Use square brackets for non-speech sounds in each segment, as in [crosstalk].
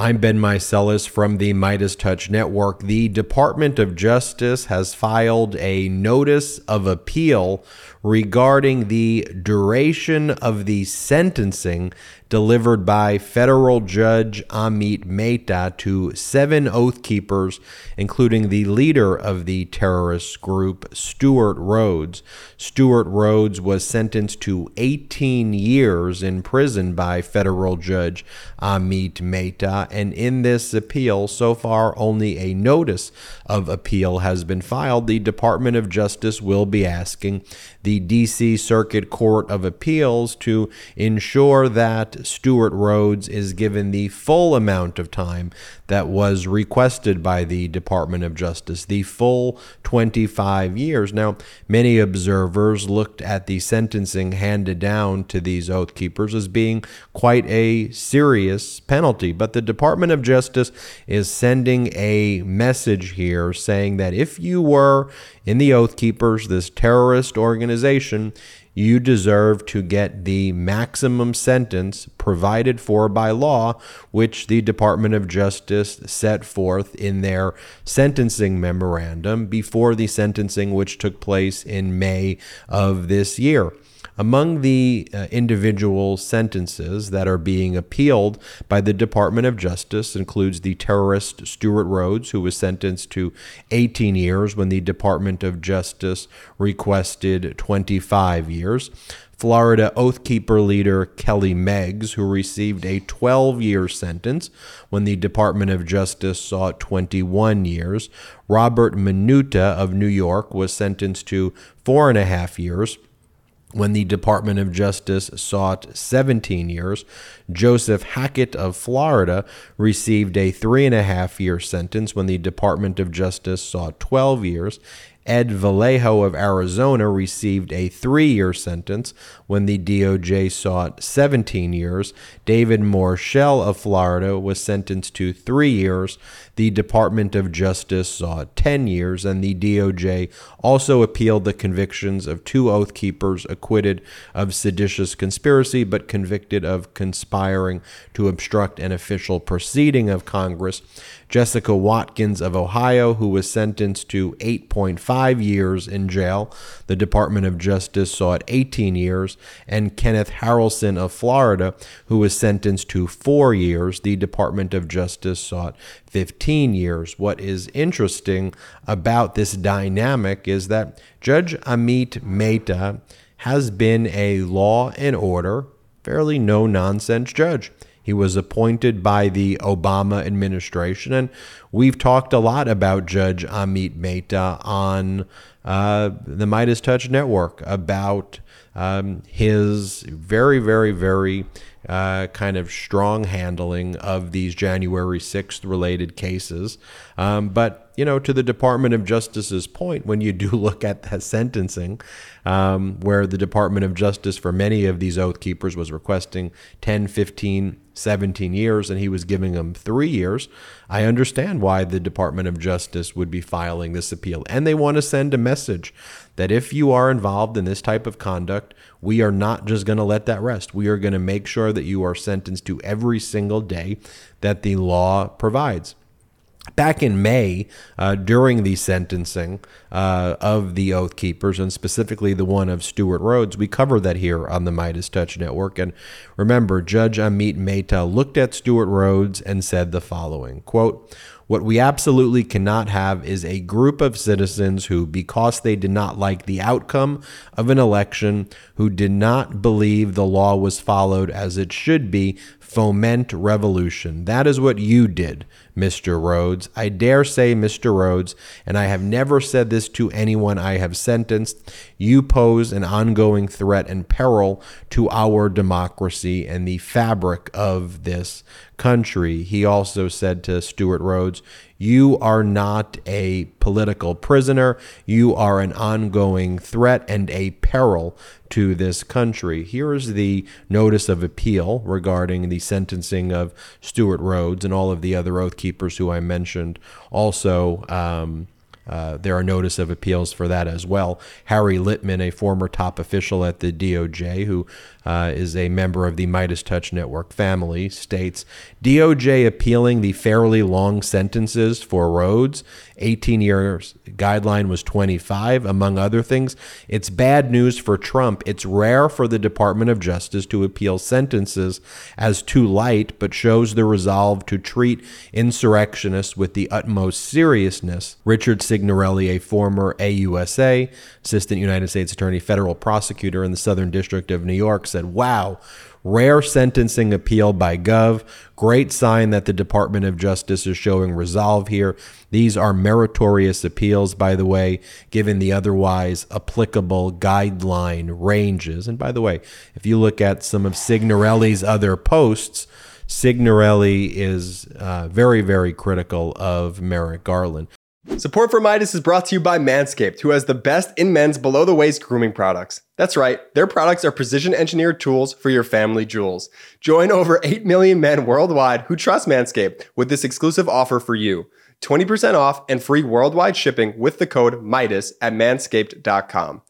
I'm Ben Meiselas from the MeidasTouch Network. The Department of Justice has filed a notice of appeal regarding the duration of the sentencing delivered by federal judge Amit Mehta to seven oath keepers, including the leader of the terrorist group, Stewart Rhodes. Stewart Rhodes was sentenced to 18 years in prison by federal judge Amit Mehta, and in this appeal, so far only a notice of appeal has been filed. The Department of Justice will be asking the D.C. Circuit Court of Appeals to ensure that Stewart Rhodes is given the full amount of time that was requested by the Department of Justice, the full 25 years. Now, many observers looked at the sentencing handed down to these oath keepers as being quite a serious penalty, but the Department of Justice is sending a message here saying that if you were in the Oath Keepers, this terrorist organization, you deserve to get the maximum sentence provided for by law, which the Department of Justice set forth in their sentencing memorandum before the sentencing, which took place in May of this year. Among the uh, individual sentences that are being appealed by the Department of Justice includes the terrorist Stewart Rhodes, who was sentenced to 18 years when the Department of Justice requested 25 years. Florida Oath Keeper leader Kelly Meggs, who received a 12 year sentence when the Department of Justice sought 21 years. Robert Minuta of New York was sentenced to four and a half years when the Department of Justice sought 17 years. Joseph Hackett of Florida received a three and a half year sentence when the Department of Justice sought 12 years. Ed Vallejo of Arizona received a three year sentence when the DOJ sought 17 years. David Moerschel of Florida was sentenced to three years. The Department of Justice sought 10 years, and the DOJ also appealed the convictions of two Oath Keepers acquitted of seditious conspiracy but convicted of conspiring to obstruct an official proceeding of Congress. Jessica Watkins of Ohio, who was sentenced to 8.5 years in jail. The Department of Justice sought 18 years. And Kenneth Harrelson of Florida, who was sentenced to four years. The Department of Justice sought 15 years. What is interesting about this dynamic is that Judge Amit Mehta has been a law and order, fairly no nonsense judge. He was appointed by the Obama administration. And we've talked a lot about Judge Amit Mehta on uh, the MeidasTouch Network about um, his very, very, very uh, kind of strong handling of these January 6th related cases. Um, but, you know, to the Department of Justice's point, when you do [laughs] look at that sentencing, um, where the Department of Justice for many of these oath keepers was requesting 10, 15, 17 years, and he was giving them three years. I understand why the Department of Justice would be filing this appeal. And they want to send a message that if you are involved in this type of conduct, we are not just going to let that rest. We are going to make sure that you are sentenced to every single day that the law provides back in May, uh, during the sentencing uh, of the Oath Keepers, and specifically the one of Stewart Rhodes, we covered that here on the MeidasTouch Network. And remember, Judge Amit Mehta looked at Stewart Rhodes and said the following quote, what we absolutely cannot have is a group of citizens who, because they did not like the outcome of an election, who did not believe the law was followed as it should be, foment revolution. That is what you did, Mr. Rhodes. I dare say, Mr. Rhodes, and I have never said this to anyone I have sentenced, you pose an ongoing threat and peril to our democracy and the fabric of this country. He also said to Stewart Rhodes, You are not a political prisoner. You are an ongoing threat and a peril to this country. Here is the notice of appeal regarding the sentencing of Stewart Rhodes and all of the other Oath Keepers who I mentioned also. Um, uh, there are notice of appeals for that as well. Harry Litman, a former top official at the DOJ, who uh, is a member of the MeidasTouch Network family, states DOJ appealing the fairly long sentences for Rhodes. 18 years guideline was 25, among other things. It's bad news for Trump. It's rare for the Department of Justice to appeal sentences as too light, but shows the resolve to treat insurrectionists with the utmost seriousness. Richard Signorelli, a former AUSA, Assistant United States Attorney, federal prosecutor in the Southern District of New York, said, Wow, rare sentencing appeal by Gov. Great sign that the Department of Justice is showing resolve here. These are meritorious appeals, by the way, given the otherwise applicable guideline ranges. And by the way, if you look at some of Signorelli's other posts, Signorelli is uh, very, very critical of Merrick Garland. Support for Meidas is brought to you by Manscaped, who has the best in men's below the waist grooming products. That's right, their products are precision engineered tools for your family jewels. Join over 8 million men worldwide who trust Manscaped with this exclusive offer for you 20% off and free worldwide shipping with the code MEIDAS at manscaped.com.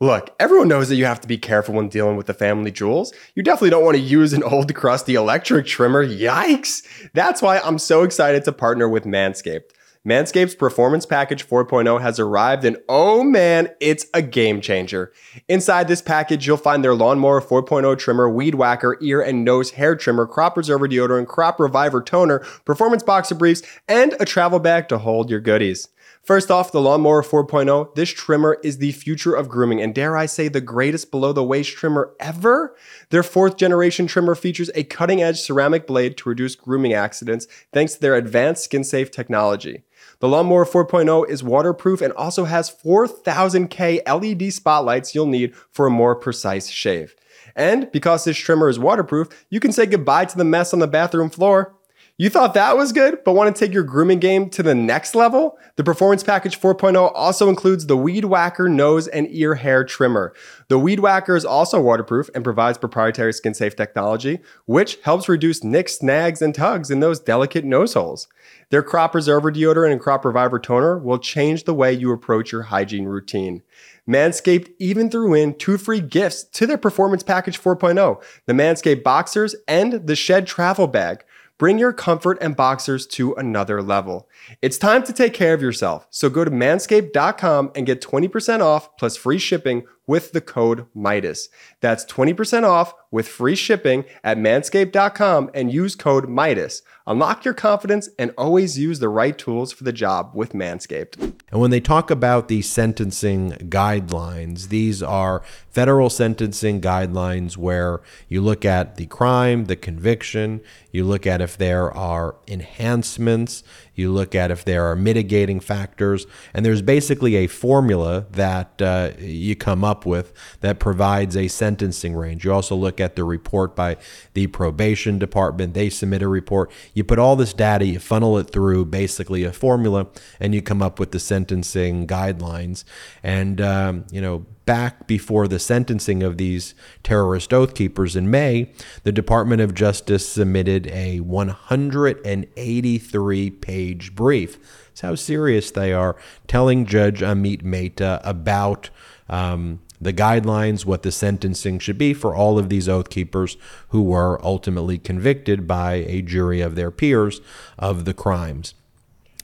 Look, everyone knows that you have to be careful when dealing with the family jewels. You definitely don't want to use an old crusty electric trimmer. Yikes! That's why I'm so excited to partner with Manscaped. Manscaped's Performance Package 4.0 has arrived, and oh man, it's a game changer. Inside this package, you'll find their Lawnmower 4.0 trimmer, Weed Whacker, ear and nose hair trimmer, Crop Preserver deodorant, Crop Reviver toner, Performance Boxer briefs, and a travel bag to hold your goodies. First off, the Lawnmower 4.0, this trimmer is the future of grooming and dare I say the greatest below the waist trimmer ever. Their fourth generation trimmer features a cutting edge ceramic blade to reduce grooming accidents thanks to their advanced skin safe technology. The Lawnmower 4.0 is waterproof and also has 4000K LED spotlights you'll need for a more precise shave. And because this trimmer is waterproof, you can say goodbye to the mess on the bathroom floor you thought that was good, but want to take your grooming game to the next level? The Performance Package 4.0 also includes the Weed Whacker nose and ear hair trimmer. The Weed Whacker is also waterproof and provides proprietary skin safe technology, which helps reduce nicks, snags, and tugs in those delicate nose holes. Their Crop Preserver deodorant and Crop Reviver toner will change the way you approach your hygiene routine. Manscaped even threw in two free gifts to their Performance Package 4.0 the Manscaped Boxers and the Shed Travel Bag. Bring your comfort and boxers to another level. It's time to take care of yourself. So go to manscaped.com and get 20% off plus free shipping with the code MEIDAS. That's 20% off with free shipping at manscaped.com and use code MEIDAS. Unlock your confidence and always use the right tools for the job with Manscaped. And when they talk about the sentencing guidelines, these are federal sentencing guidelines where you look at the crime, the conviction, you look at if there are enhancements, you look at if there are mitigating factors, and there's basically a formula that uh, you come up with that provides a sentencing range. You also look at the report by the probation department, they submit a report. You put all this data, you funnel it through basically a formula, and you come up with the sentencing guidelines. And, um, you know, back before the sentencing of these terrorist oath keepers in May, the Department of Justice submitted a 183 page brief. That's how serious they are, telling Judge Amit Mehta about. Um, the guidelines, what the sentencing should be for all of these oath keepers who were ultimately convicted by a jury of their peers of the crimes.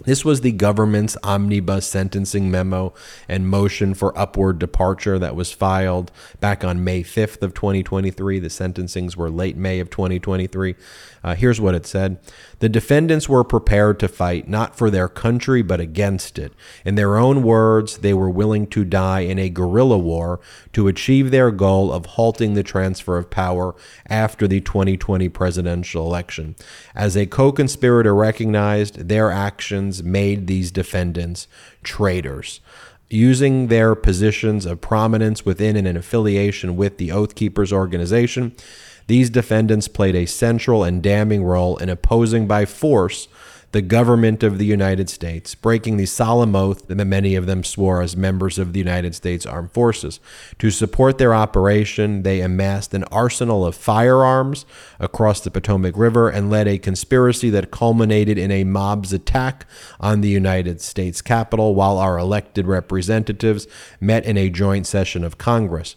This was the government's omnibus sentencing memo and motion for upward departure that was filed back on May 5th of 2023. The sentencings were late May of 2023. Uh, here's what it said. The defendants were prepared to fight not for their country but against it. In their own words, they were willing to die in a guerrilla war to achieve their goal of halting the transfer of power after the 2020 presidential election. As a co-conspirator recognized, their actions made these defendants traitors. Using their positions of prominence within and an affiliation with the Oath Keepers organization, these defendants played a central and damning role in opposing by force the government of the United States, breaking the solemn oath that many of them swore as members of the United States Armed Forces. To support their operation, they amassed an arsenal of firearms across the Potomac River and led a conspiracy that culminated in a mob's attack on the United States Capitol while our elected representatives met in a joint session of Congress.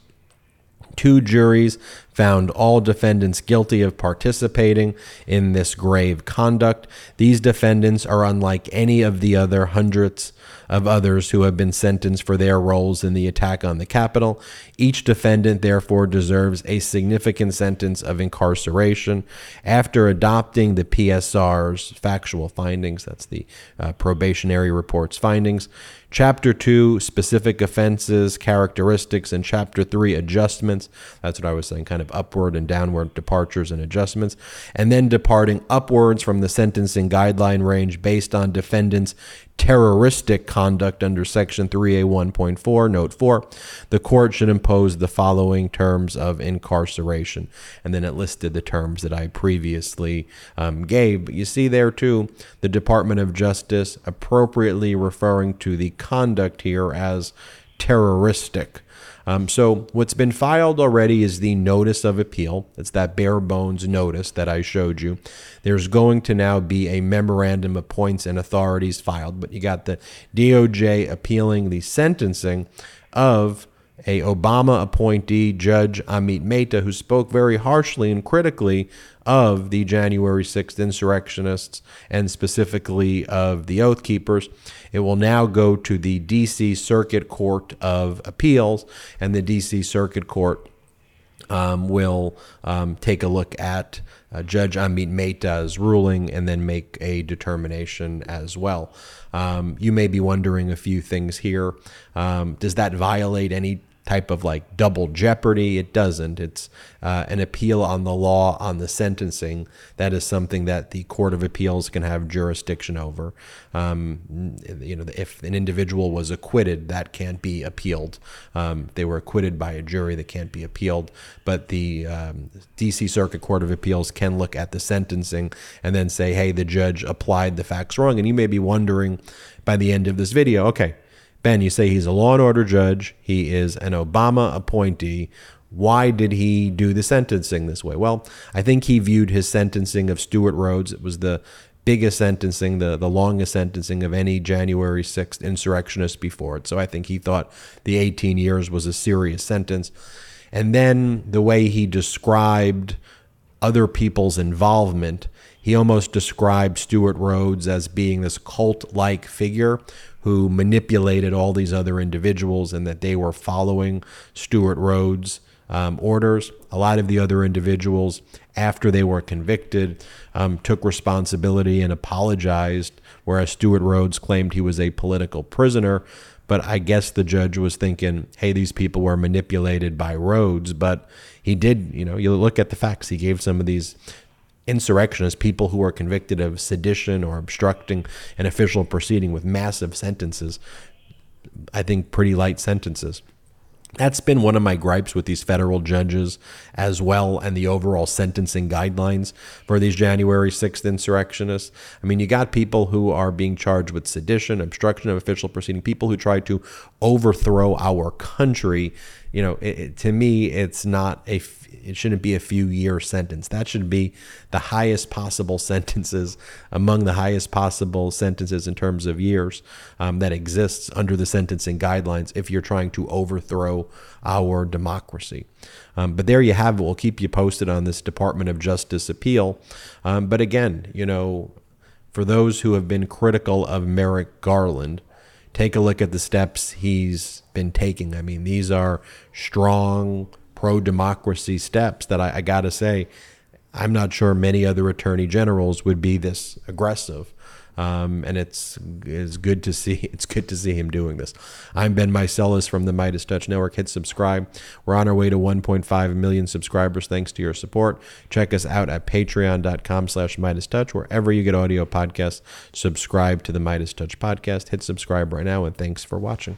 Two juries found all defendants guilty of participating in this grave conduct. These defendants are unlike any of the other hundreds of others who have been sentenced for their roles in the attack on the Capitol. Each defendant, therefore, deserves a significant sentence of incarceration. After adopting the PSR's factual findings, that's the uh, probationary report's findings, Chapter 2, specific offenses, characteristics, and Chapter 3, adjustments. That's what I was saying, kind of upward and downward departures and adjustments. And then departing upwards from the sentencing guideline range based on defendants' terroristic conduct under Section 3A1.4, Note 4, the court should impose the following terms of incarceration. And then it listed the terms that I previously um, gave. But you see there, too, the Department of Justice appropriately referring to the conduct here as terroristic. Um, so, what's been filed already is the notice of appeal. It's that bare bones notice that I showed you. There's going to now be a memorandum of points and authorities filed, but you got the DOJ appealing the sentencing of a Obama appointee, Judge Amit Mehta, who spoke very harshly and critically of the January 6th insurrectionists and specifically of the Oath Keepers. It will now go to the D.C. Circuit Court of Appeals, and the D.C. Circuit Court um, will um, take a look at uh, Judge Amit Mehta's ruling and then make a determination as well. Um, you may be wondering a few things here. Um, does that violate any type of like double jeopardy. It doesn't. It's uh, an appeal on the law on the sentencing. That is something that the Court of Appeals can have jurisdiction over. Um, you know, if an individual was acquitted, that can't be appealed. Um, they were acquitted by a jury that can't be appealed. But the um, D.C. Circuit Court of Appeals can look at the sentencing and then say, hey, the judge applied the facts wrong. And you may be wondering by the end of this video, okay, Ben, you say he's a law and order judge. He is an Obama appointee. Why did he do the sentencing this way? Well, I think he viewed his sentencing of Stewart Rhodes. It was the biggest sentencing, the, the longest sentencing of any January 6th insurrectionist before it. So I think he thought the 18 years was a serious sentence. And then the way he described other people's involvement, he almost described Stewart Rhodes as being this cult like figure who manipulated all these other individuals and that they were following Stewart Rhodes' um, orders. A lot of the other individuals, after they were convicted, um, took responsibility and apologized, whereas Stewart Rhodes claimed he was a political prisoner. But I guess the judge was thinking, hey, these people were manipulated by Rhodes. But he did, you know, you look at the facts. He gave some of these insurrectionists, people who are convicted of sedition or obstructing an official proceeding with massive sentences. I think pretty light sentences. That's been one of my gripes with these federal judges as well and the overall sentencing guidelines for these January 6th insurrectionists. I mean, you got people who are being charged with sedition, obstruction of official proceeding, people who try to overthrow our country. You know, it, it, to me, it's not a it shouldn't be a few year sentence. That should be the highest possible [laughs] sentences among the highest possible sentences in terms of years um, that exists under the sentencing guidelines if you're trying to overthrow our democracy. Um, but there you have it. We'll keep you posted on this Department of Justice appeal. Um, but again, you know, for those who have been critical of Merrick Garland, take a look at the steps he's been taking. I mean, these are strong pro democracy steps that I, I got to say, I'm not sure many other attorney generals would be this aggressive. Um, and it's it's good to see [laughs] it's good to see him doing this. I'm Ben Meiselas from the MeidasTouch Network. Hit subscribe. We're on our way to 1.5 million subscribers thanks to your support. Check us out at patreon.com slash MeidasTouch. Wherever you get audio podcasts, subscribe to the MeidasTouch podcast. Hit subscribe right now, and thanks for watching.